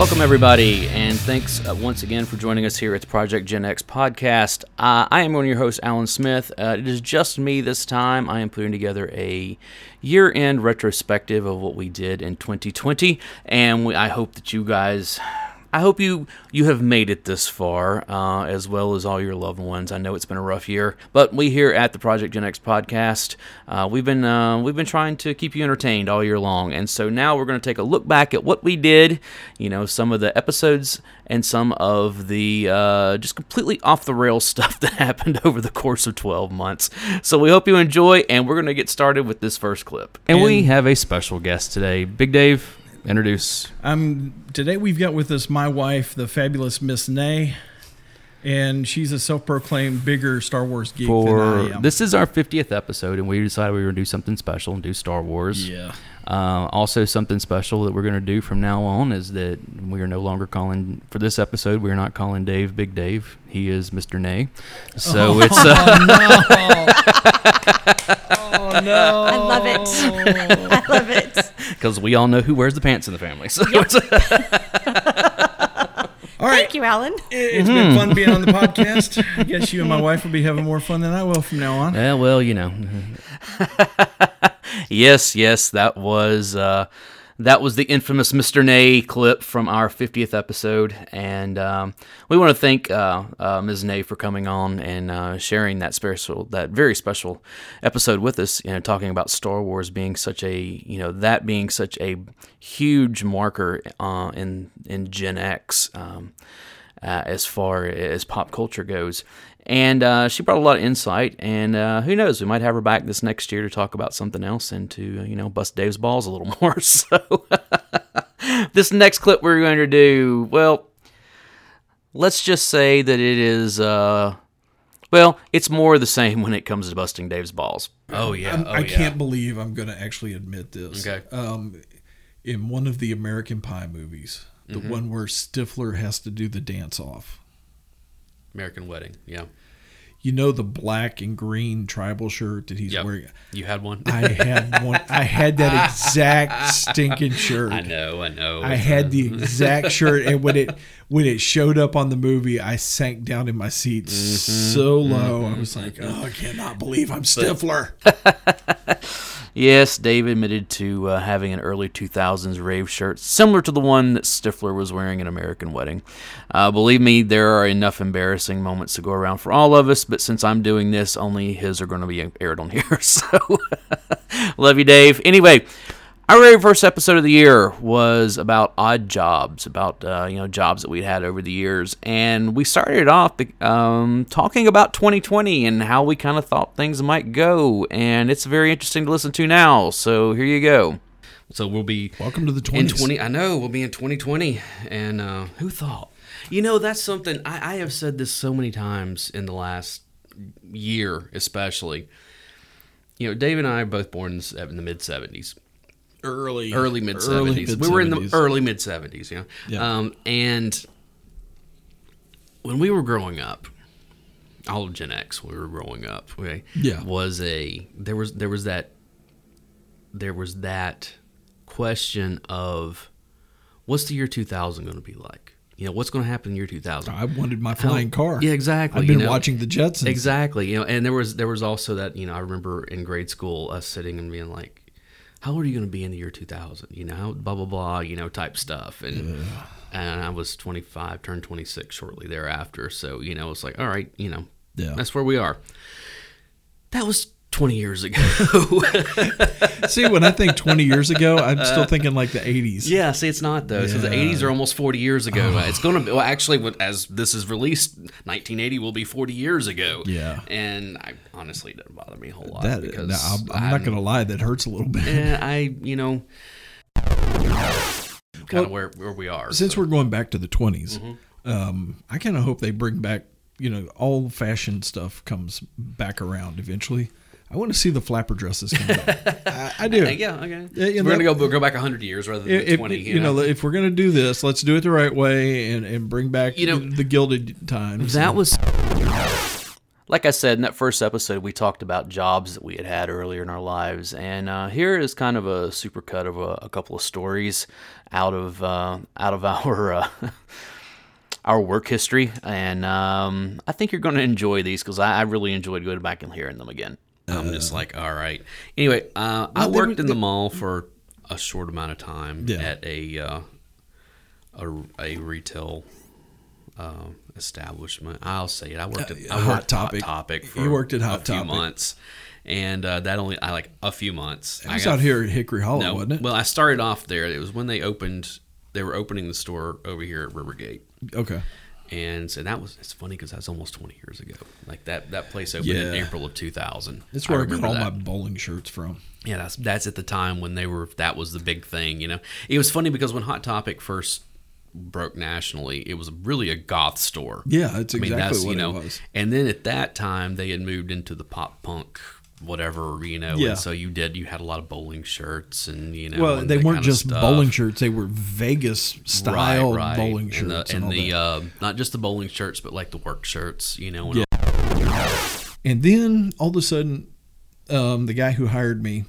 Welcome, everybody, and thanks uh, once again for joining us here at the Project Gen X podcast. Uh, I am one of your hosts, Alan Smith. Uh, it is just me this time. I am putting together a year end retrospective of what we did in 2020, and we, I hope that you guys I hope you you have made it this far, uh, as well as all your loved ones. I know it's been a rough year, but we here at the Project Gen X podcast, uh, we've been uh, we've been trying to keep you entertained all year long, and so now we're going to take a look back at what we did. You know, some of the episodes and some of the uh, just completely off the rails stuff that happened over the course of 12 months. So we hope you enjoy, and we're going to get started with this first clip. And, and we have a special guest today, Big Dave introduce. Um, today we've got with us my wife, the fabulous Miss Nay, and she's a self-proclaimed bigger Star Wars geek For, than I am. This is our 50th episode, and we decided we were going to do something special and do Star Wars. Yeah. Uh, also, something special that we're going to do from now on is that we are no longer calling for this episode. We are not calling Dave Big Dave. He is Mr. Nay. So oh, it's uh, no. oh no! I love it. I love it because we all know who wears the pants in the family. So. Yep. All right. Thank you, Alan. It, has mm-hmm. been fun being on the podcast. I guess you and my wife will be having more fun than I will from now on. Yeah, well, you know. yes, yes, that was uh, that was the infamous Mr. Nay clip from our 50th episode. And um, we want to thank uh, uh, Ms. Nay for coming on and uh, sharing that special, that very special episode with us, you know, talking about Star Wars being such a, you know, that being such a huge marker uh, in, in Gen X. Um, uh, as far as pop culture goes. And uh, she brought a lot of insight, and uh, who knows, we might have her back this next year to talk about something else and to, you know, bust Dave's balls a little more. So, this next clip we're going to do, well, let's just say that it is, uh, well, it's more the same when it comes to busting Dave's balls. Oh, yeah. Oh, I can't believe I'm going to actually admit this. Okay. Um, in one of the American Pie movies, the mm-hmm. one where Stifler has to do the dance off. American Wedding, yeah. You know the black and green tribal shirt that he's yep. wearing. You had one. I had one. I had that exact stinking shirt. I know. I know. I had the exact shirt, and when it when it showed up on the movie, I sank down in my seat mm-hmm. so low. Mm-hmm. I was like, "Oh, I cannot believe I'm Stifler." Yes, Dave admitted to uh, having an early 2000s rave shirt similar to the one that Stifler was wearing in American Wedding. Uh, believe me, there are enough embarrassing moments to go around for all of us, but since I'm doing this, only his are going to be aired on here. So, love you, Dave. Anyway, our very first episode of the year was about odd jobs, about uh, you know jobs that we'd had over the years, and we started off um, talking about 2020 and how we kind of thought things might go, and it's very interesting to listen to now. So here you go. So we'll be welcome to the 20s. In 20, I know we'll be in 2020, and uh, who thought? You know that's something I, I have said this so many times in the last year, especially. You know, Dave and I are both born in the mid 70s early early mid seventies. We were in the early mid seventies, yeah. yeah. Um, and when we were growing up, all of Gen X, we were growing up. Okay, yeah, was a there was there was that there was that question of what's the year two thousand going to be like? You know what's going to happen in year 2000. I wanted my flying How, car. Yeah, exactly. I've been you know, watching the Jetsons. Exactly. You know, and there was there was also that you know I remember in grade school us sitting and being like, how old are you going to be in the year 2000? You know, blah, blah, blah, you know, type stuff. And, and I was 25, turned 26 shortly thereafter. So, you know, it's like, all right, you know, yeah. that's where we are. That was 20 years ago. see, when I think 20 years ago, I'm still thinking like the 80s. Yeah, see, it's not though. Yeah. So the 80s are almost 40 years ago. Oh. It's going to be, well, actually, as this is released, 1980 will be 40 years ago. Yeah. And I honestly, it doesn't bother me a whole lot. That, because I'm, I'm not going to lie, that hurts a little bit. Yeah, I, you know, kind well, of where, where we are. Since so. we're going back to the 20s, mm-hmm. um, I kind of hope they bring back, you know, old fashioned stuff comes back around eventually. I want to see the flapper dresses come back. I, I do. yeah, okay. Yeah, we're gonna go go back hundred years rather than if, twenty. You, you know? know? if we're gonna do this, let's do it the right way and, and bring back you know the, the gilded times. That was like I said in that first episode, we talked about jobs that we had had earlier in our lives, and uh, here is kind of a supercut of a, a couple of stories out of uh, out of our uh, our work history, and um, I think you're going to enjoy these because I, I really enjoyed going back and hearing them again. I'm just like, all right. Anyway, uh, I worked were- in the mall for a short amount of time Yeah. at a, uh, a a retail uh, establishment. I'll say it. I worked at Uh, I Hot worked at Topic. Hot Topic. For You worked at a Hot few months, and uh, that only I like a few months. It I was got- out here at Hickory Hollow, No, wasn't it? well, I started off there. It was when they opened. They were opening the store over here at Rivergate. okay. And so that was it's funny because that's almost 20 years ago. Like that that place opened in April of 2000. That's where I, got all that. my bowling shirts from. Yeah, that's that's at the time when they were that was the big thing, you know. It was funny because when Hot Topic first broke nationally, it was really a goth store. Yeah, that's I mean, exactly that's what you know, it was. and then at that time they had moved into the pop punk whatever, you know. Yeah. And so you did you had a lot of bowling shirts and you know Well, they weren't just bowling shirts; they were Vegas style bowling and the, shirts and all the uh, not just the bowling shirts, but like the work shirts, you know. And Yeah. And then all of a sudden, um, the guy who hired me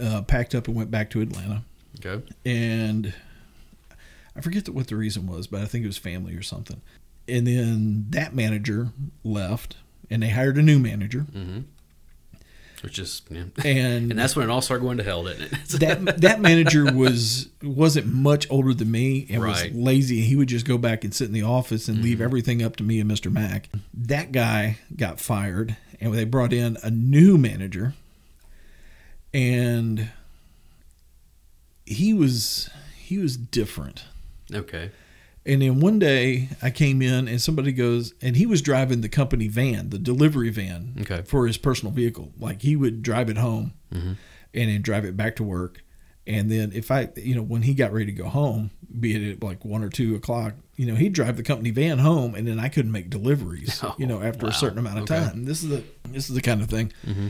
uh, packed up and went back to Atlanta. Okay. And I forget what the reason was, but I think it was family or something. And then that manager left, and they hired a new manager. Which is yeah. And, and that's when it all started going to hell, didn't it? that that manager was wasn't much older than me and Right. was lazy. He would just go back and sit in the office and leave mm-hmm. everything up to me and Mr. Mack. That guy got fired, and they brought in a new manager, and he was he was different. okay. And then one day I came in and somebody goes, and he was driving the company van, the delivery van, Okay. for his personal vehicle. Like he would drive it home mm-hmm. and then drive it back to work. And then if I, you know, when he got ready to go home, be it at like one or two o'clock, you know, he'd drive the company van home, and then I couldn't make deliveries, oh, you know, after wow. a certain amount of Okay. time. This is the this is the kind of thing. Mm-hmm.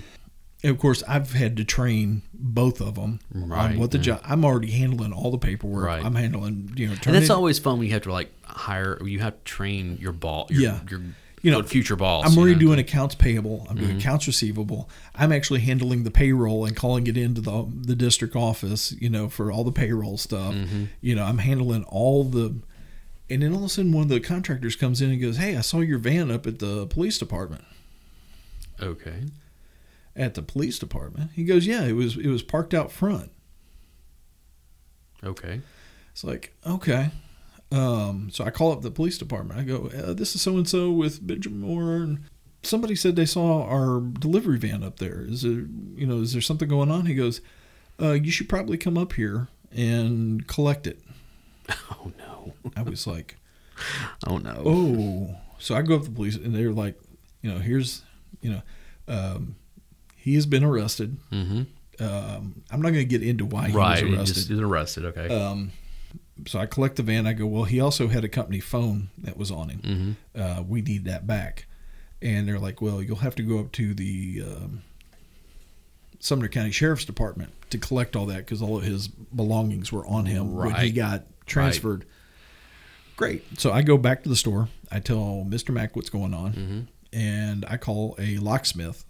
And of course, I've had to train both of them Right, on what the job. I'm already handling all the paperwork. Right. I'm handling, you know, And that's always fun when you have to like hire, you have to train your ball, your, Yeah. your You know, future boss. I'm already know. doing accounts payable. I'm Mm-hmm. doing accounts receivable. I'm actually handling the payroll and calling it into the the district office. You know, for all the payroll stuff. Mm-hmm. You know, I'm handling all the. And then all of a sudden, one of the contractors comes in and goes, "Hey, I saw your van up at the police department." Okay. At the police department, he goes, "Yeah, it was it was parked out front." Okay. It's like, okay. Um, so I call up the police department. I go, uh, this is so and so with Benjamin Moore. And somebody said they saw our delivery van up there. Is there, you know, is there something going on? He goes, uh, you should probably come up here and collect it. Oh no. I was like, Oh no. oh. So I go up to the police and they're like, you know, here's, you know, um, he has been arrested. Mm-hmm. Um, I'm not going to get into why he Right. was arrested. is arrested. Okay. Um, so I collect the van. I go, well, he also had a company phone that was on him. mm-hmm. Uh, we need that back. And they're like, well, you'll have to go up to the um, Sumner County Sheriff's Department to collect all that because all of his belongings were on him when he got transferred. Great. So I go back to the store. I tell Mr. Mack what's going on, Mm-hmm. and I call a locksmith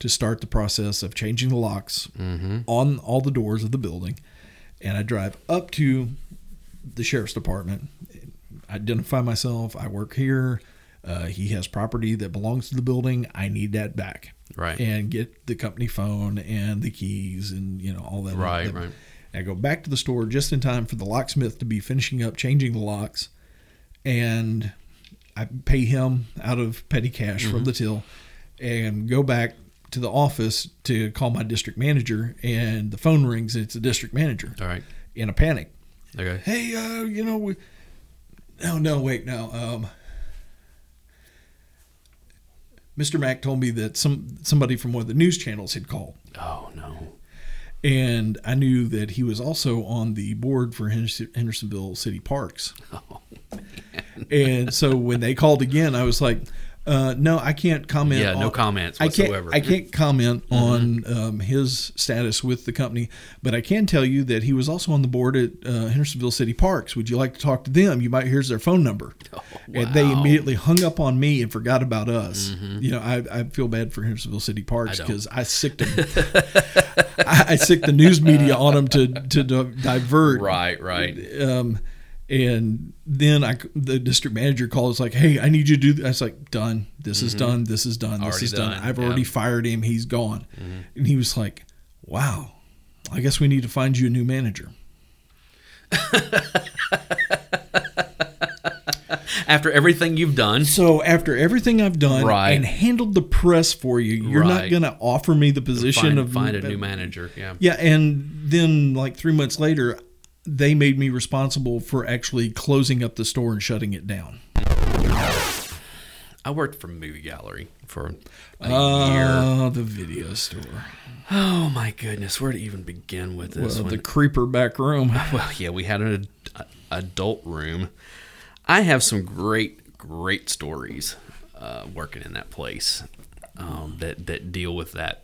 to start the process of changing the locks Mm-hmm. on all the doors of the building. And I drive up to the sheriff's department, identify myself. I work here. Uh, he has property that belongs to the building. I need that back. Right. And get the company phone and the keys and you know all that. Right, that- right. I go back to the store just in time for the locksmith to be finishing up changing the locks, and I pay him out of petty cash Mm-hmm. from the till, and go back to the office to call my district manager, and the phone rings. And it's the district manager All right. in a panic. Okay. Hey, uh, you know, we. No, no, wait, no. Um, Mr. Mack told me that some somebody from one of the news channels had called, Oh no. and I knew that he was also on the board for Hendersonville City Parks. Oh, and so when they called again, I was like, Uh, no, I can't comment. Yeah, no on- comments I can't. whatsoever. I can't comment Mm-hmm. on um, his status with the company, but I can tell you that he was also on the board at uh, Hendersonville City Parks. Would you like to talk to them? You might here's their phone number. They Oh, wow. Mm-hmm. immediately hung up on me and forgot about us. You know, I, I feel bad for Hendersonville City Parks because I, sicked them. I, I sicked the news media on them to to di- divert Right, right. um, and then I, the district manager calls like, "Hey, I need you to do." This. I was like, "Done. This is done. This is done. This Mm-hmm. Already is done. done, I've yeah. already fired him. He's gone." Mm-hmm. And he was like, "Wow, I guess we need to find you a new manager." After everything you've done, So after everything I've done Right. and handled the press for you, you're not going to offer me the position find, of find a new manager. Yeah. Yeah, and then like three months later, they made me responsible for actually closing up the store and shutting it down. I worked for a Movie Gallery for a Oh, year. the video store. Oh my goodness, where to even begin with this Well, one? the creeper back room. Well, yeah, we had an ad- adult room. I have some great, great stories uh, working in that place um, that that deal with that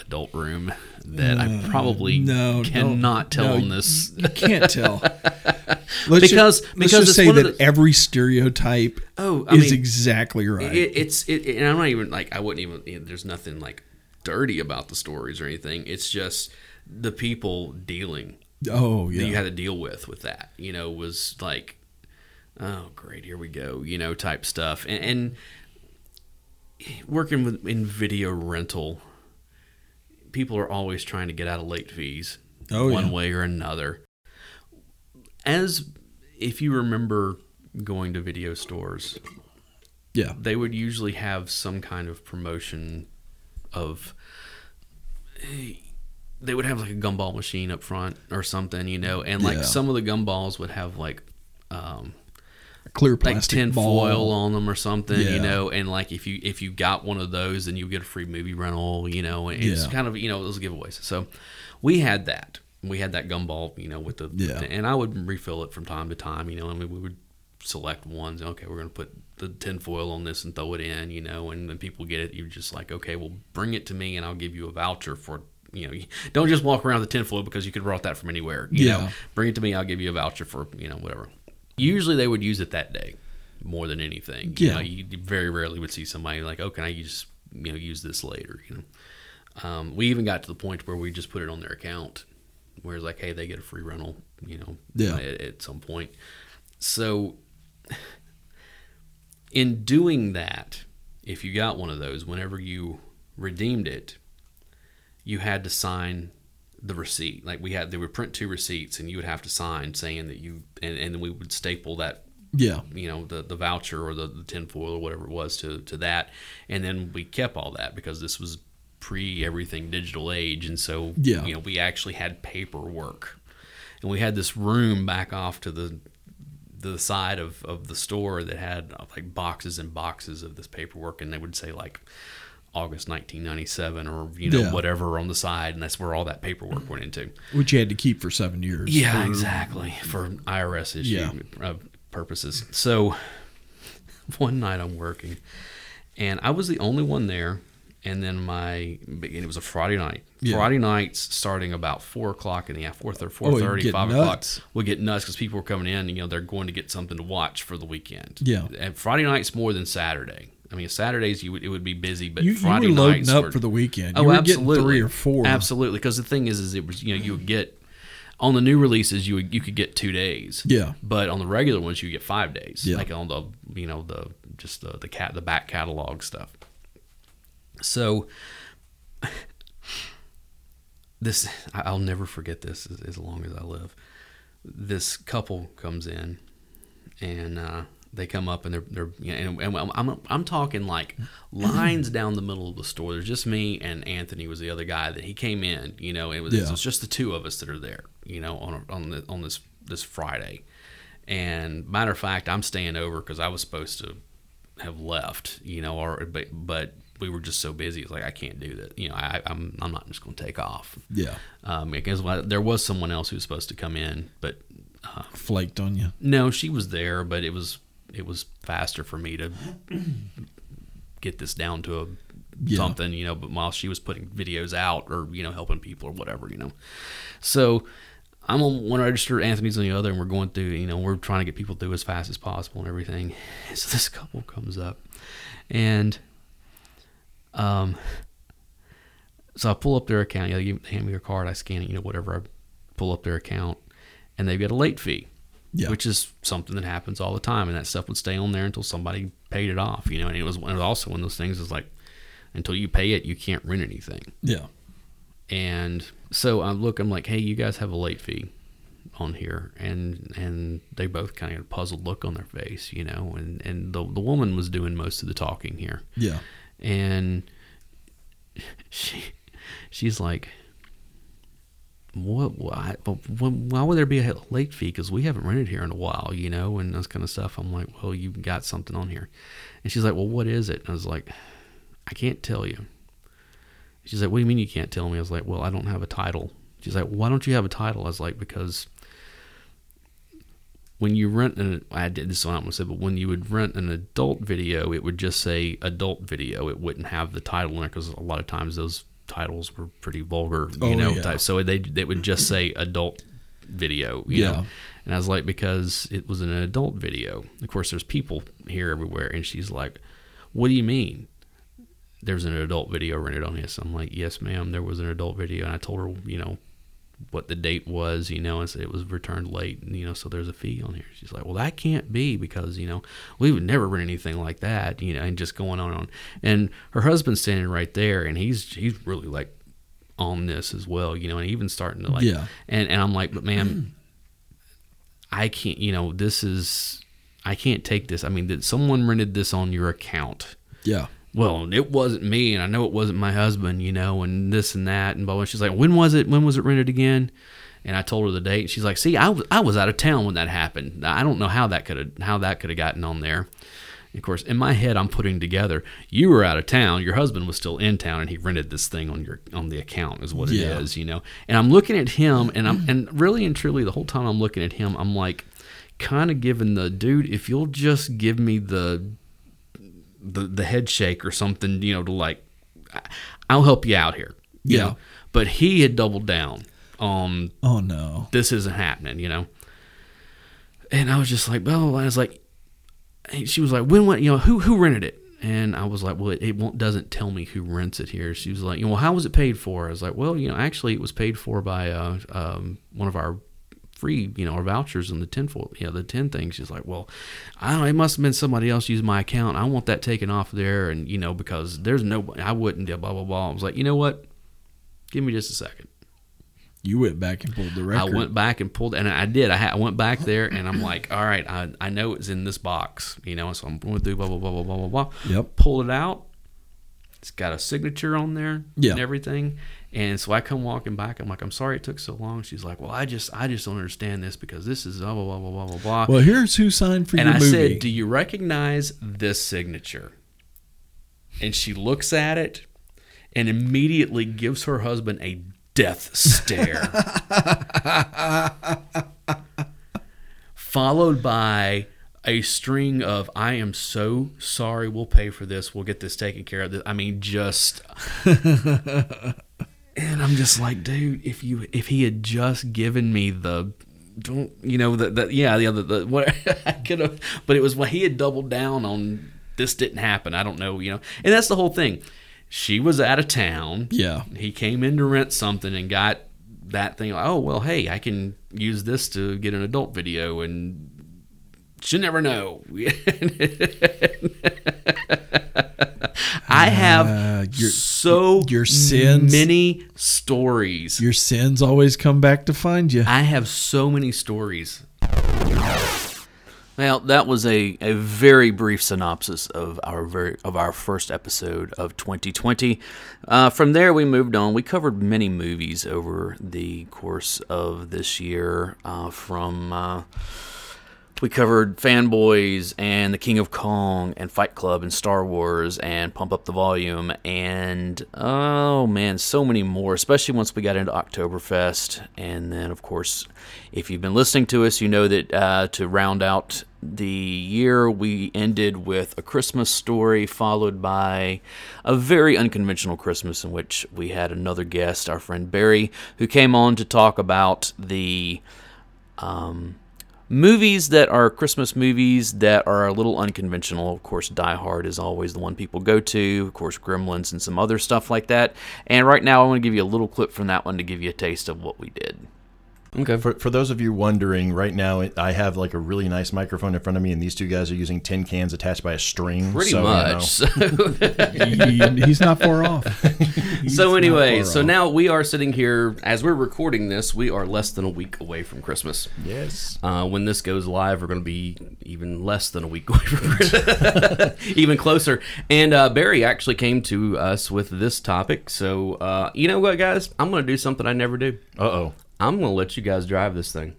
adult room that I probably Uh, no, cannot no, tell no, on this. You can't tell. Let's Because- ju- let's because just say that the- every stereotype Oh, I is mean, exactly right. It, it's it, and I'm not even like I wouldn't even. You know, there's nothing like dirty about the stories or anything. It's just the people dealing oh that yeah, you had to deal with with that. You know, was like, oh great, here we go. You know, type stuff. And, and working with in video rental, people are always trying to get out of late fees, Oh, one yeah. way or another. As if you remember going to video stores, yeah, they would usually have some kind of promotion of they would have like a gumball machine up front or something, you know, and like Yeah. some of the gumballs would have like um clear like plastic tin ball. foil on them or something, Yeah. you know, and like if you if you got one of those, then you get a free movie rental, you know. And it's Yeah. kind of you know those giveaways. So we had that. We had that gumball, you know, with the Yeah. and I would refill it from time to time, you know. I mean, we would select ones. Okay, we're gonna put the tin foil on this and throw it in, you know. And then people get it. You're just like, okay, well, bring it to me, and I'll give you a voucher for. You know, don't just walk around the tin foil because you could brought that from anywhere. You Yeah. know, bring it to me. I'll give you a voucher for you know whatever. Usually they would use it that day more than anything. You Yeah. know, you very rarely would see somebody like, oh, can I use you know use this later? You know, um, we even got to the point where we just put it on their account, where it's like, hey, they get a free rental. You know, Yeah. at, at some point. So, in doing that, if you got one of those, whenever you redeemed it, you had to sign the receipt. Like we had, they would print two receipts, and you would have to sign saying that you, and, and then we would staple that Yeah, you know the the voucher or the, the tinfoil or whatever it was to to that. And then we kept all that because this was pre everything digital age. And so Yeah. you know we actually had paperwork. And we had this room back off to the the side of, of the store that had like boxes and boxes of this paperwork. And they would say like August 1997 or you know Yeah. whatever on the side and that's where all that paperwork went into which you had to keep for seven years. yeah, for- exactly. For IRS issue Yeah. uh, purposes. So one night I'm working, and I was the only one there. And then my, and it was a Friday night. Yeah. Friday nights starting about four o'clock in the afternoon it'd thirty, get five nuts. o'clock. Would get nuts because people were coming in. and You know, they're going to get something to watch for the weekend. Yeah. and Friday nights more than Saturday. I mean, Saturdays you would it would be busy, but You, you Friday were loading nights up were, for the weekend. You Oh, absolutely. three or four. Absolutely, because the thing is, is it was you know you would get on the new releases you would, you could get two days. Yeah. But on the regular ones you get five days. Yeah. Like on the you know the just the the cat the back catalog stuff. So this I'll never forget this as, as long as I live. This couple comes in and uh, they come up and they're they're you know, and, and I'm I'm talking like lines down the middle of the store. There's just me and Anthony was the other guy that he came in. You know, it was, Yeah. it was just the two of us that are there. You know, on a, on the, on this this Friday. And matter of fact, I'm staying over because I was supposed to have left. You know, or but but we were just so busy. It's like I can't do that. You know, I, I'm I'm not just going to take off. Yeah. Um, because there was someone else who was supposed to come in, but Flaked on you. no, she was there, but it was it was faster for me to get this down to a Yeah. something, you know. But while she was putting videos out or you know helping people or whatever, you know, so. I'm on one register, Anthony's on the other, and we're going through, you know, we're trying to get people through as fast as possible and everything. So this couple comes up, and um, so I pull up their account. You know, you hand me your card, I scan it, you know, whatever. I pull up their account, and they've got a late fee, Yeah. which is something that happens all the time, and that stuff would stay on there until somebody paid it off, you know. And it was, it was also one of those things is like, until you pay it, you can't rent anything. Yeah. And so I look, I'm like, hey, you guys have a late fee on here, and and they both kind of had a puzzled look on their face, you know, and and the the woman was doing most of the talking here Yeah. and she she's like what why why would there be a late fee? Because we haven't rented here in a while you know and this kind of stuff. I'm like well you've got something on here. And she's like well what is it? And i was like i can't tell you. She's like what do you mean you can't tell me? I was like well i don't have a title. She's like why don't you have a title? I was like because when you rent an I did this one I'm gonna say, but when you would rent an adult video, it would just say adult video. It wouldn't have the title in it because a lot of times those titles were pretty vulgar, you Oh, know. yeah. Type. So they they would just say adult video, you Yeah. know. And I was like, because it was an adult video. Of course, there's people here everywhere, and she's like, "What do you mean?" There's an adult video rented on this. I'm like, yes, ma'am. There was an adult video, and I told her, you know, what the date was, you know, and said it was returned late, and, you know, so there's a fee on here. She's like, well, that can't be because, you know, we would never rent anything like that, you know, and just going on and on. And her husband's standing right there, and he's he's really like on this as well, you know, and even starting to like, Yeah. and and I'm like, but ma'am, I can't, you know, this is, I can't take this. I mean, that someone rented this on your account Yeah. Well, it wasn't me, and I know it wasn't my husband, you know, and this and that, and blah, blah. She's like, when was it? When was it rented again? And I told her the date. And she's like, see, I was, I was out of town when that happened. I don't know how that could have how that could have gotten on there. Of course, in my head, I'm putting together. You were out of town. Your husband was still in town, and he rented this thing on your on the account. Is what it is, Yeah. you know. And I'm looking at him, and I'm and really and truly, the whole time I'm looking at him, I'm like, kind of giving the dude, if you'll just give me the the the head shake or something, you know, to like, I'll help you out here. you Yeah. know. But he had doubled down on Oh no. this isn't happening, you know. And I was just like, well, I was like, she was like, when, when, you know, who who rented it? And I was like, well, it, it won't doesn't tell me who rents it here. She was like, you know, well, how was it paid for? I was like, well, you know, actually, it was paid for by uh, um, one of our free, you know, our vouchers and the ten foil, you know, the ten things. She's like, well, I don't it must have been somebody else using my account. I want that taken off there, and you know, because there's no, I wouldn't, do blah blah blah. I was like, you know what? Give me just a second. You went back and pulled the record. I went back and pulled, and I did. I, had, I went back there, and I'm like, all right, I, I know it's in this box, you know. So I'm going through blah blah blah blah blah blah blah. Yep. Pull it out. It's got a signature on there, Yeah. and everything. And so I come walking back. I'm like, I'm sorry it took so long. She's like, well, I just I just don't understand this because this is blah blah blah blah blah blah blah. Well, here's who signed for and your I movie. said, do you recognize this signature? And she looks at it, and immediately gives her husband a death stare. followed by a string of "I am so sorry. We'll pay for this. We'll get this taken care of." I mean, just. and I'm just like, dude, if you if he had just given me the. Don't you know that that yeah the other the what I could have but it was when he had doubled down on this didn't happen. I don't know you know. And that's the whole thing. She was out of town. Yeah. he came in to rent something and got that thing. Like, oh well hey i can use this to get an adult video and she never know i have Uh, your- so your sins- many stories Your sins always come back to find you. i have so many stories Well, that was a, a very brief synopsis of our very of our first episode of 2020. Uh, from there, we moved on. We covered many movies over the course of this year. Uh, from uh, we covered Fanboys and The King of Kong and Fight Club and Star Wars and Pump Up the Volume and oh man, so many more, especially once we got into Oktoberfest. And then, of course, if you've been listening to us, you know that uh, to round out the year we ended with a Christmas story, followed by a very unconventional Christmas in which we had another guest, our friend Barry, who came on to talk about the um, movies that are Christmas movies that are a little unconventional. Of course, Die Hard is always the one people go to. Of course, Gremlins and some other stuff like that. And right now, I want to give you a little clip from that one to give you a taste of what we did. Okay. For, for those of you wondering, right now I have like a really nice microphone in front of me, and these two guys are using tin cans attached by a string. Pretty so, you know. much. He- he's not far off. He's so anyway, so off. now we are sitting here as we're recording this. We are less than a week away from Christmas. Yes. Uh, when this goes live, we're going to be even less than a week away from Christmas, even closer. And uh, Barry actually came to us with this topic. So uh, you know what, guys? I'm going to do something I never do. Uh oh. I'm to let you guys drive this thing.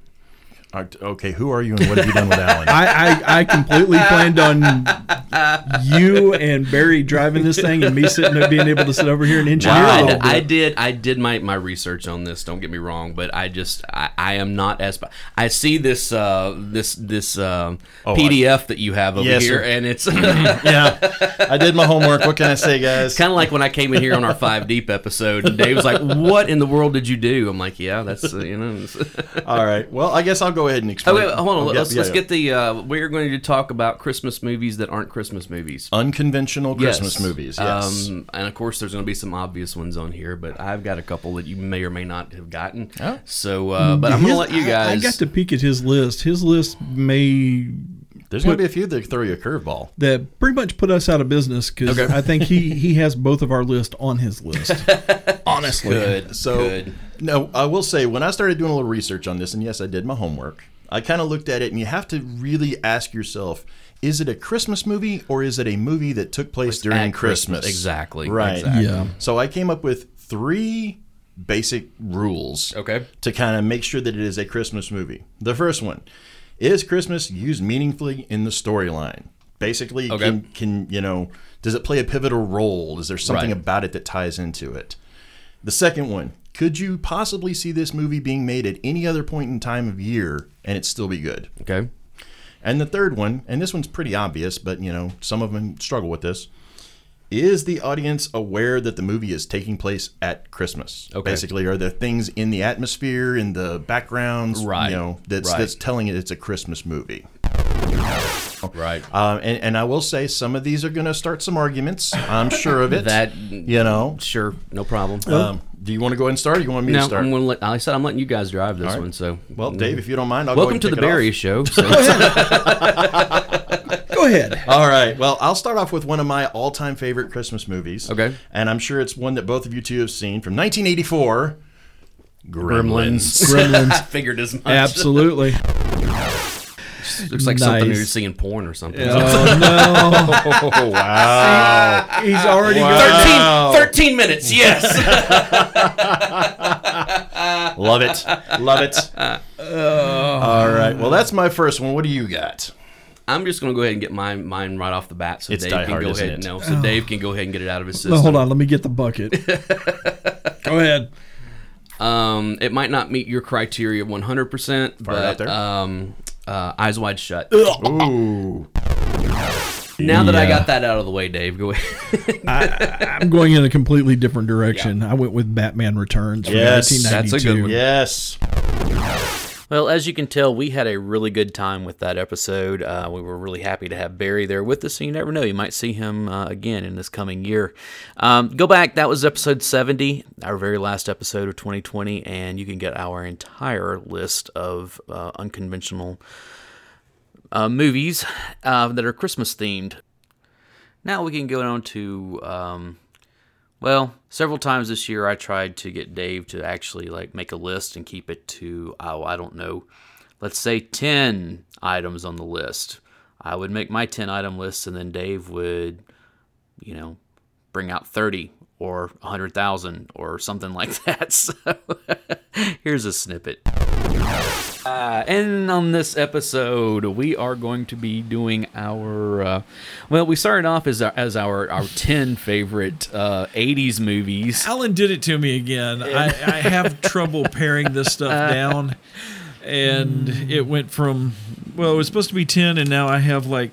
Okay, who are you and what have you done with Alan? I, I, I completely planned on you and Barry driving this thing and me sitting there being able to sit over here and engineer a I, little bit. I did. I did my, my research on this. Don't get me wrong, but I just I, I am not as I see this uh, this this um, Oh, I- PDF that you have over Yes, here, sir. and it's yeah, I did my homework. What can I say, guys? Kind of like when I came in here on our five deep episode, and Dave was like, "What in the world did you do?" I'm like, "Yeah, that's uh, you know." All right. Well, I guess I'll go ahead and Oh explain. wait, hold on. Yeah, let's yeah, let's yeah. get the. Uh, we're going to talk about Christmas movies that aren't Christmas movies. unconventional Christmas Yes. movies. Yes. Um, and of course, there's going to be some obvious ones on here, but I've got a couple that you may or may not have gotten. Oh. So, uh, but I'm going to let you I- guys. I, got to peek at his list. His list may There's going to be a few that throw you a curveball. that pretty much put us out of business because Okay. I think he he has both of our list on his list. Honestly, Good. So, good. No, I will say when I started doing a little research on this, and yes, I did my homework. I kind of looked at it, and you have to really ask yourself: Is it a Christmas movie or is it a movie that took place during Christmas? Christmas, exactly, Right. exactly. Yeah. So I came up with three basic rules. Okay. To kind of make sure that it is a Christmas movie. The first one is Christmas used meaningfully in the storyline. Basically, Okay. can, can you know, does it play a pivotal role? Is there something Right. about it that ties into it? The second one, could you possibly see this movie being made at any other point in time of year and it still be good? Okay. And the third one, and this one's pretty obvious, but you know, some of them struggle with this. Is the audience aware that the movie is taking place at Christmas? Okay. Basically, are there things in the atmosphere, in the backgrounds, Right. you know, that's Right. that's telling it it's a Christmas movie? Right. Um, and, and I will say some of these are going to start some arguments. I'm sure of it. That you know. sure, no problem. Um, do you want to go ahead and start? Or you want me no, to start? I'm going to let. I said I'm letting you guys drive this All right. one. So, well, Dave, if you don't mind, I'll welcome go to ahead the it Barry off. Show. So, go ahead. All right. Well, I'll start off with one of my all-time favorite Christmas movies. Okay. And I'm sure it's one that both of you two have seen from 1984. Gremlins. Gremlins, I figured as much. Absolutely. Looks like something you're seeing porn or something. Oh no, oh, wow. he's already Wow. got 13, 13 minutes, yes. Love it. Love it. All right. Well, that's my first one. What do you got? I'm just going to go ahead and get mine mine right off the bat so It's Dave can Hard, go ahead it? no, so Dave can go ahead and get it out of his system. No, hold on. Let me get the bucket. Go ahead. Um, it might not meet your criteria 100%, Fire it out but there. um, uh, Eyes Wide Shut. Ooh. Now that I Yeah. got that out of the way, Dave, go ahead. I'm going in a completely different direction. I went with Batman Returns from Yes, 1992. that's a good one. Yes. Well, as you can tell, we had a really good time with that episode. Uh, we were really happy to have Barry there with us, and you never know, you might see him uh, again in this coming year. Um, go back, that was episode 70, our very last episode of 2020, and you can get our entire list of uh, unconventional uh, movies uh, that are Christmas themed. Now we can go on to. Um, well, several times this year I tried to get Dave to actually like make a list and keep it to oh, I don't know, let's say 10 items on the list. I would make my 10 item list and then Dave would, you know, bring out 30 or 100,000 or something like that. So here's a snippet. Uh, and on this episode, we are going to be doing our. Uh, well, we started off as our, as our, our 10 favorite uh, 80s movies. Alan did it to me again. I, I have trouble paring this stuff down. and it went from well, it was supposed to be ten, and now I have like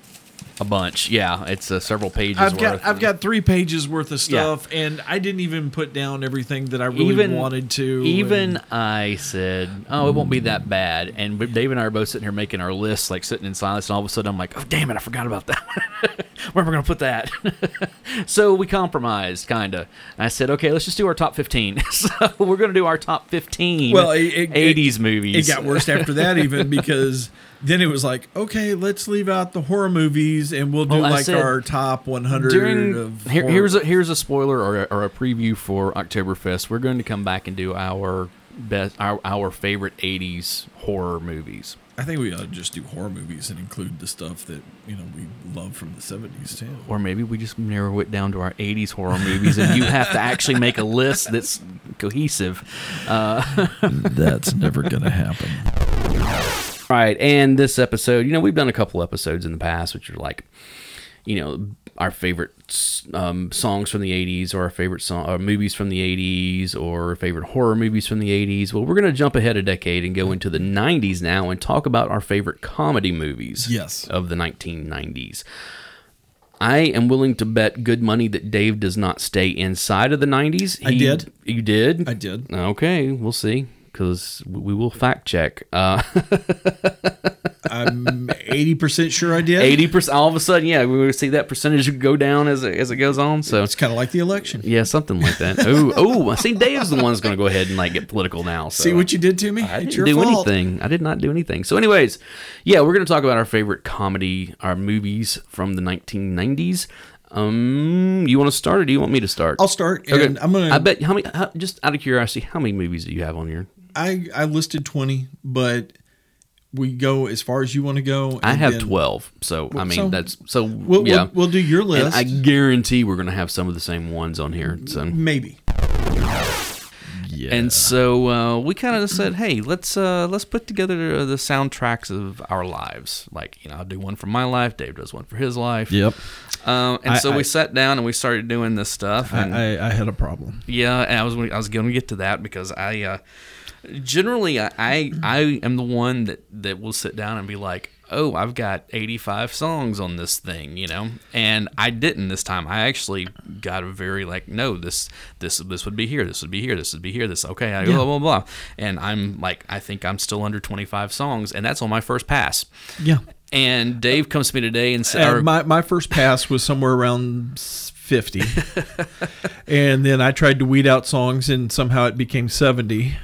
A bunch. Yeah, it's uh, several pages I've worth. got I've got three pages worth of Yeah. stuff, and I didn't even put down everything that I really even wanted to. Even and- I said, "Oh, it won't be that bad." And Dave and I are both sitting here making our lists, like sitting in silence, and all of a sudden I'm like, "Oh, damn it! I forgot about that. Where am I going to put that?" so we compromised, kind of. I said, "Okay, let's just do our top 15." so we're going to do our top 15 well, it, it, 80s it- movies. It got worse after that, even because then it was like, okay, let's leave out the horror movies, and we'll do Well, like said our top 100 During of. here, here's a here's a spoiler or a, or a preview for Oktoberfest. We're going to come back and do our best our our favorite 80s horror movies. I think we ought to just do horror movies and include the stuff that you know we love from the 70s too. Or maybe we just narrow it down to our 80s horror movies and you have to actually make a list that's cohesive. Uh, That's never gonna happen. Right. And this episode, you know, we've done a couple episodes in the past, which are like, you know, our favorite um, songs from the 80s or our favorite song, or movies from the 80s or favorite horror movies from the 80s. Well, we're going to jump ahead a decade and go into the 90s now and talk about our favorite comedy movies Yes. of the 1990s. I am willing to bet good money that Dave does not stay inside of the 90s. I did. You did? I did. Okay, we'll see because we will fact check. Uh, I'm 80% sure I did. Eighty percent. All of a sudden, yeah, we see that percentage go down as it, as it goes on. So It's kind of like the election. yeah, something like that. Oh, oh, I see. Dave's the one that's going to go ahead and like get political now. So. See what you did to me? I didn't do fault. anything. I did not do anything. So, anyways, yeah, we're going to talk about our favorite comedy, our movies from the 1990s. Um, you want to start, or do you want me to start? I'll start, and I'm gonna. I bet how many? How, just out of curiosity, how many movies do you have on here? I I listed 20, but we go as far as you want to go. I have then 12. So I mean, so that's so We'll, yeah. we'll, we'll do your and list. I guarantee we're going to have some of the same ones on here. So Maybe. Yeah. And so uh, we kind of said, "Hey, let's uh, let's put together the soundtracks of our lives. Like, you know, I'll do one for my life. Dave does one for his life. yep. Um, and I- so I- we sat down and we started doing this stuff. And I, I, I had a problem. yeah, and I was I was going to get to that because I uh, generally I, I mm-hmm. I am the one that that will sit down and be like, "Oh, I've got 85 songs on this thing," you know. And I didn't this time. I actually got a very like, "No, this this this would be here. This would be here. This would be here. This okay." I, Blah blah blah. And I'm like, I think I'm still under 25 songs, and that's on my first pass. Yeah. And Dave comes to me today and said, my, my first pass was somewhere around 50. and then I tried to weed out songs, and somehow it became 70.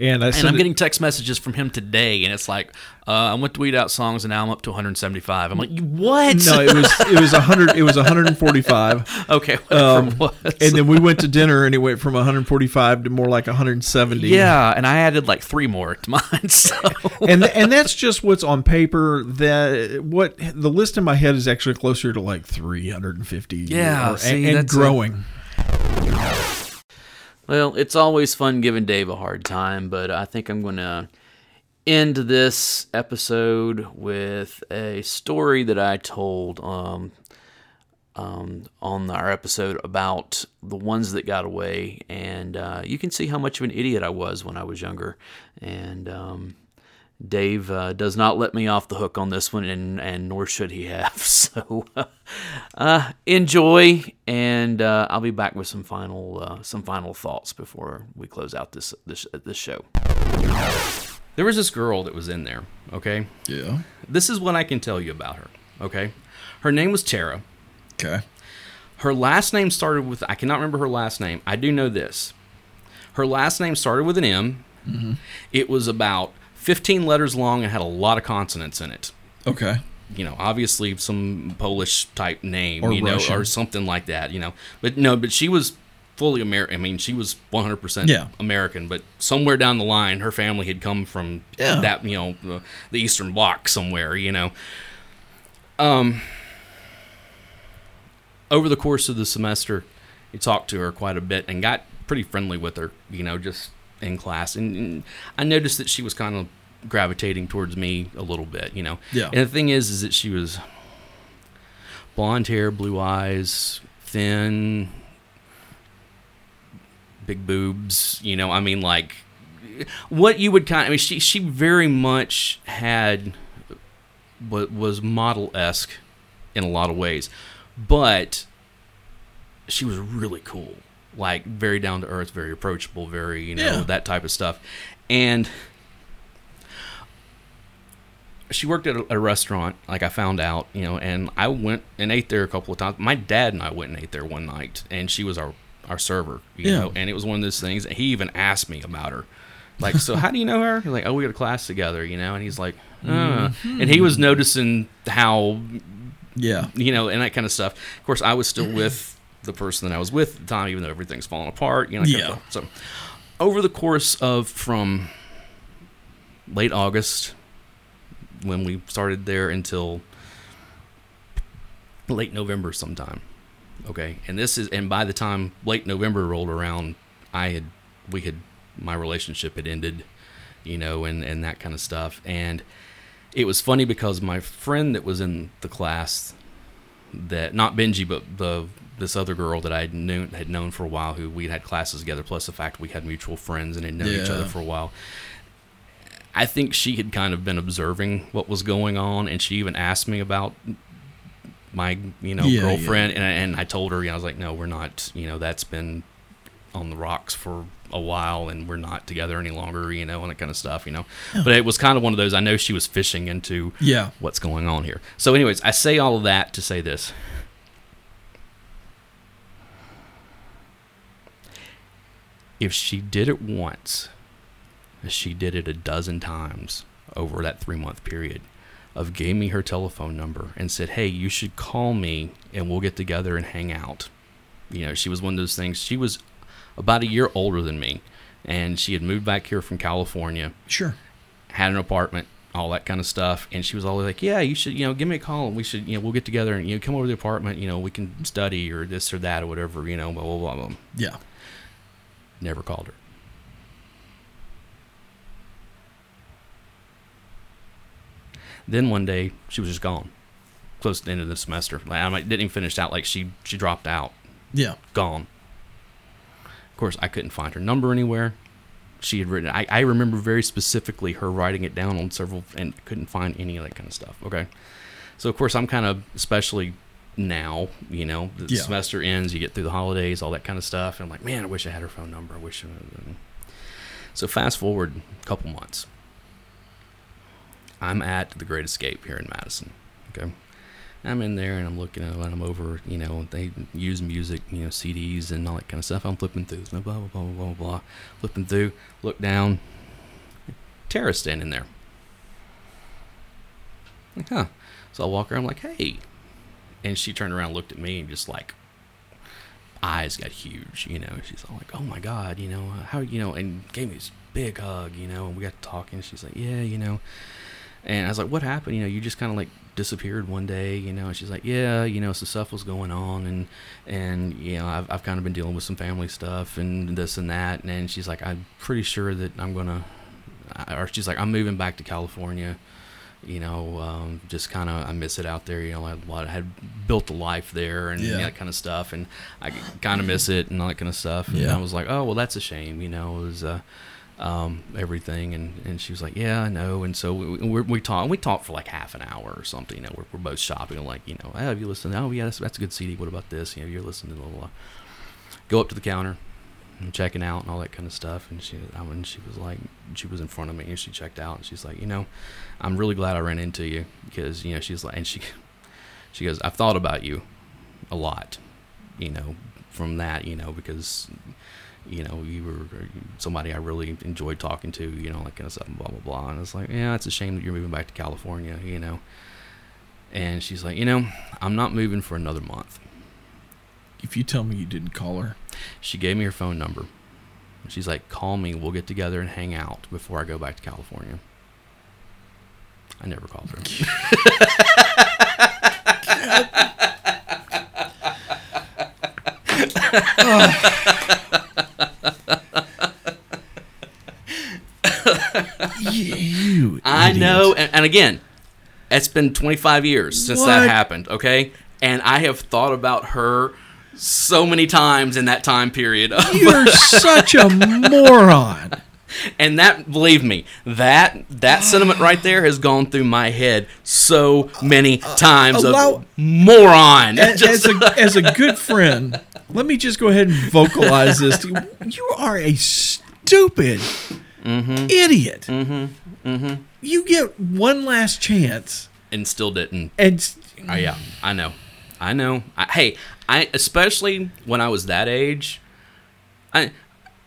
And I and I'm getting text messages from him today, and it's like, uh, I went to weed out songs, and now I'm up to 175. I'm like, what? no, it was it was 100. It was 145. okay, Um, and then we went to dinner, and it went from 145 to more like 170. yeah, and I added like three more to mine. So and and that's just what's on paper. That what the list in my head is actually closer to like 350. Yeah, or- see, and, and that's a- growing. Well, it's always fun giving Dave a hard time, but I think I'm going to end this episode with a story that I told um, um, on our episode about the ones that got away. And uh, you can see how much of an idiot I was when I was younger. And um, Dave uh, does not let me off the hook on this one, and, and nor should he have. So uh, enjoy, and uh, I'll be back with some final uh, some final thoughts before we close out this this this show. There was this girl that was in there. Okay, Yeah. this is what I can tell you about her. Okay, her name was Tara. Okay. Her last name started with I cannot remember her last name. I do know this. Her last name started with an M. Mm-hmm. It was about 15 letters long and had a lot of consonants in it. Okay. You know, obviously some Polish type name, Or you know, Russian. or something like that, you know. But no, but she was fully American. I mean, she was 100% Yeah. American, but somewhere down the line her family had come from Yeah. that, you know, the, the Eastern Bloc somewhere, you know. Um over the course of the semester, he talked to her quite a bit and got pretty friendly with her, you know, just in class. And, and I noticed that she was kind of gravitating towards me a little bit, you know. Yeah. And the thing is, is that she was blonde hair, blue eyes, thin, big boobs, you know. I mean, like what you would kind. I mean, she she very much had what was model esque in a lot of ways, but she was really cool. Like very down to earth, very approachable, very you know Yeah. that type of stuff, and she worked at a, a restaurant, like I found out, you know, and I went and ate there a couple of times. My dad and I went and ate there one night, and she was our our server, you Yeah. know, and it was one of those things. He even asked me about her, like, so how do you know her? He's like, oh, we got a class together, you know, and he's like, uh. and he was noticing how, Yeah. you know, and that kind of stuff. Of course, I was still with the person that I was with at the time, even though everything's falling apart, you know. that kind of Yeah. So, over the course of from late August when we started there until late November sometime. Okay. And this is and by the time late November rolled around, I had we had my relationship had ended, you know, and and that kind of stuff. And it was funny because my friend that was in the class that not Benji but the this other girl that I had known had known for a while who we'd had classes together plus the fact we had mutual friends and had known each other for a while. I think she had kind of been observing what was going on, and she even asked me about my, you know, Yeah, girlfriend, And, and I told her, you know, I was like, no, we're not, you know, that's been on the rocks for a while, and we're not together any longer, you know, and that kind of stuff, you know. But it was kind of one of those. I know she was fishing into Yeah. what's going on here. So, anyways, I say all of that to say this. If she did it once, she did it a dozen times over that three month period of gave me her telephone number and said, Hey, you should call me and we'll get together and hang out. You know, she was one of those things. She was about a year older than me and she had moved back here from California Sure. had an apartment, all that kind of stuff. And she was always like, "Yeah, you should, you know, give me a call, and we should, you know, we'll get together and you know, come over to the apartment, you know, we can study or this or that or whatever, you know, blah blah blah." blah. Yeah. Never called her. Then one day she was just gone, close to the end of the semester. Like, I didn't even finish out. Like she she dropped out, Yeah. gone. Of course, I couldn't find her number anywhere. She had written. I, I remember very specifically her writing it down on several, and couldn't find any of that kind of stuff. Okay, so of course I'm kind of, especially now, you know, the Yeah. semester ends, you get through the holidays, all that kind of stuff, and I'm like, man, I wish I had her phone number. I wish. I so fast forward a couple months. I'm at the Great Escape here in Madison. Okay. I'm in there and I'm looking at I'm over, you know, they use music, you know, CDs and all that kind of stuff. I'm flipping through, blah, blah, blah, blah, blah, blah. Flipping through, look down, Tara's standing there. Like, huh. So I walk her, I'm like, hey. And she turned around, looked at me, and just like, eyes got huge, you know. She's all like, oh my God, you know, how, you know, and gave me this big hug, you know, and we got to talking. She's like, yeah, you know. And I was like, what happened? You know, you just kind of like disappeared one day, you know. And she's like, yeah, you know, some stuff was going on, and and you know, I've I've kind of been dealing with some family stuff and this and that. And then she's like, I'm pretty sure that I'm gonna, or she's like, I'm moving back to California. You know, um, just kind of I miss it out there. You know, I, had a lot- I had built a life there and Yeah. that kind of stuff, and I kind of miss it and all that kind of stuff. And Yeah. I was like, oh well, that's a shame. You know, it was. Uh, um, everything, and, and she was like, "Yeah, I know." And so we we, we talked. We talked for like half an hour or something. You know, we're, we're both shopping. and like, you know, oh, have you listened? Oh, yeah, that's, that's a good CD. What about this? You know, you're listening to blah, blah, blah. Go up to the counter, and checking out and all that kind of stuff. And she, I mean, she was like, she was in front of me, and she checked out, and she's like, you know, I'm really glad I ran into you because you know, she's like, and she, she goes, I've thought about you a lot, you know, from that, you know, because you know, you were uh, somebody I really enjoyed talking to, you know, like kind of stuff, and blah, blah, blah. And it's like, yeah, it's a shame that you're moving back to California, you know. And she's like, you know, I'm not moving for another month. If you tell me you didn't call her, She gave me her phone number. She's like, call me, we'll get together and hang out before I go back to California. I never called her. you. I idiot. know, and, and again, it's been 25 years since What? that happened. Okay, and I have thought about her so many times in that time period. You're such a moron. and that believe me that that sentiment right there has gone through my head so many uh, times allow- of moron as, as a, as a good friend, let me just go ahead and vocalize this. to you. You are a stupid Mm-hmm. idiot. You get one last chance, and still didn't and Oh yeah, I know, I know. I, hey, I especially when I was that age. I,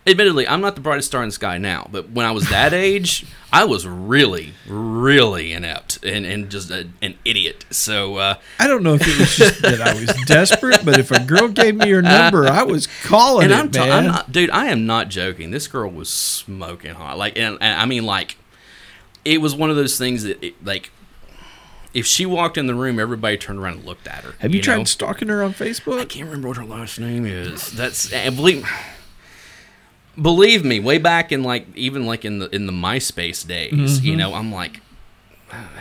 admittedly, I'm not the brightest star in the sky now, but when I was that age, I was really, really inept and, and just a, an idiot. So uh, I don't know if it was just that I was desperate, but if a girl gave me her number, I was calling and it, I'm, ta- man. I'm not, dude. I am not joking. This girl was smoking hot. Like, and, and I mean, like, it was one of those things that, it, like, if she walked in the room, everybody turned around and looked at her. Have you, tried know? stalking her on Facebook? I can't remember what her last name is. That's and believe believe me, way back in like even like in the in the MySpace days, you know, I'm like.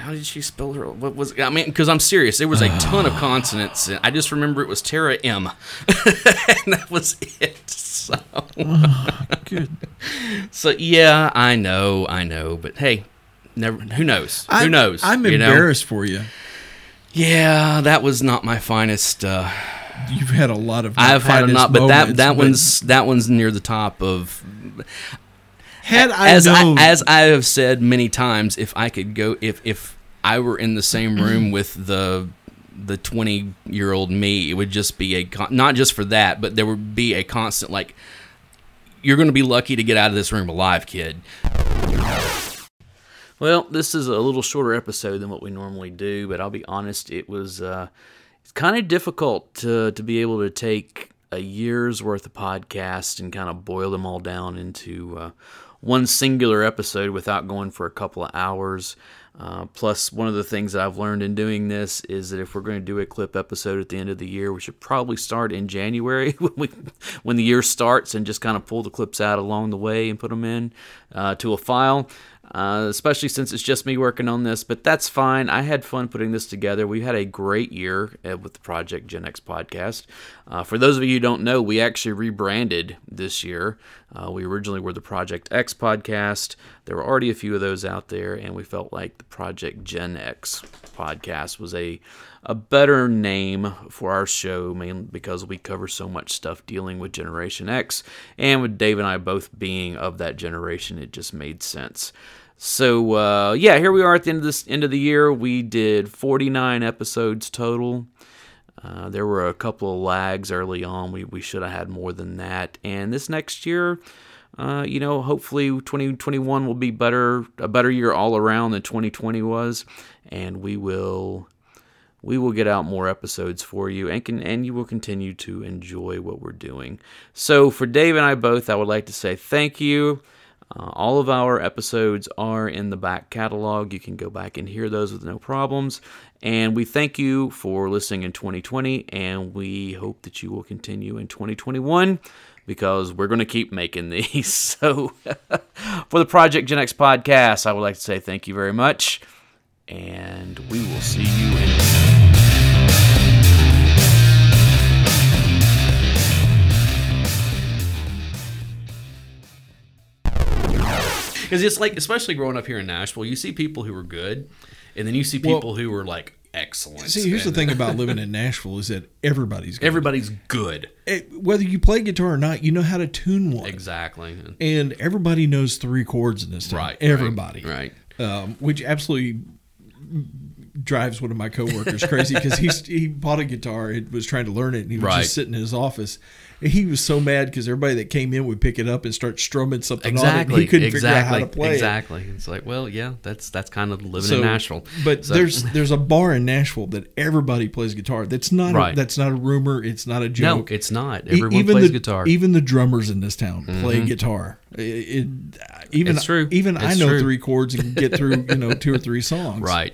How did she spell her? What was? I mean, because I'm serious. There was a ton of consonants. And I just remember it was Tara M, and that was it. So, Good. so yeah, I know, I know, but hey, never. Who knows? who I'm- knows? I'm you know? embarrassed for you. Yeah, that was not my finest. Uh, You've had a lot of. I've had a lot, not, but that that but one's that one's near the top of. Had I as known, I, as I have said many times, if I could go, if if I were in the same room with the the twenty year old me, it would just be a con- not just for that, but there would be a constant like, you're going to be lucky to get out of this room alive, kid. Well, this is a little shorter episode than what we normally do, but I'll be honest, it was uh, it's kind of difficult to to be able to take a year's worth of podcasts and kind of boil them all down into uh, one singular episode without going for a couple of hours. Uh, plus, one of the things that I've learned in doing this is that if we're going to do a clip episode at the end of the year, we should probably start in January when, we, when the year starts and just kind of pull the clips out along the way and put them in uh, to a file. Uh, especially since it's just me working on this, but that's fine. I had fun putting this together. We had a great year with the Project Gen X podcast. Uh, for those of you who don't know, we actually rebranded this year. Uh, we originally were the Project X podcast. There were already a few of those out there, and we felt like the Project Gen X podcast was a a better name for our show, mainly because we cover so much stuff dealing with Generation X, and with Dave and I both being of that generation, it just made sense. So uh, yeah, here we are at the end of this end of the year. We did 49 episodes total. Uh, there were a couple of lags early on. We we should have had more than that. And this next year, uh, you know, hopefully 2021 will be better, a better year all around than 2020 was, and we will we will get out more episodes for you and can and you will continue to enjoy what we're doing. So for Dave and I both, I would like to say thank you. Uh, all of our episodes are in the back catalog. You can go back and hear those with no problems. And we thank you for listening in 2020, and we hope that you will continue in 2021 because we're going to keep making these. So, for the Project Gen X podcast, I would like to say thank you very much, and we will see you in. Because it's like, especially growing up here in Nashville, you see people who are good, and then you see Well- people who are like excellent. See, here's the thing about living in Nashville is that everybody's good. Everybody's good. It- whether you play guitar or not, you know how to tune one, Exactly. and everybody knows three chords in this town. Right. everybody, Right. Um, which absolutely drives one of my coworkers crazy because he he bought a guitar and was trying to learn it, and he was Right. just sitting in his office. He was so mad because everybody that came in would pick it up and start strumming something on it. Exactly. He couldn't exactly. figure out how to play it. Exactly. It's like, well, yeah, that's that's kind of living So, in Nashville. But So- there's there's a bar in Nashville that everybody plays guitar. That's not Right. a, that's not a rumor. It's not a joke. no, it's not. Everyone even plays the, guitar. Mm-hmm. Even the drummers in this town play guitar. It, it- even It's true. Even I know true. three chords and can get through you know two or three songs. right.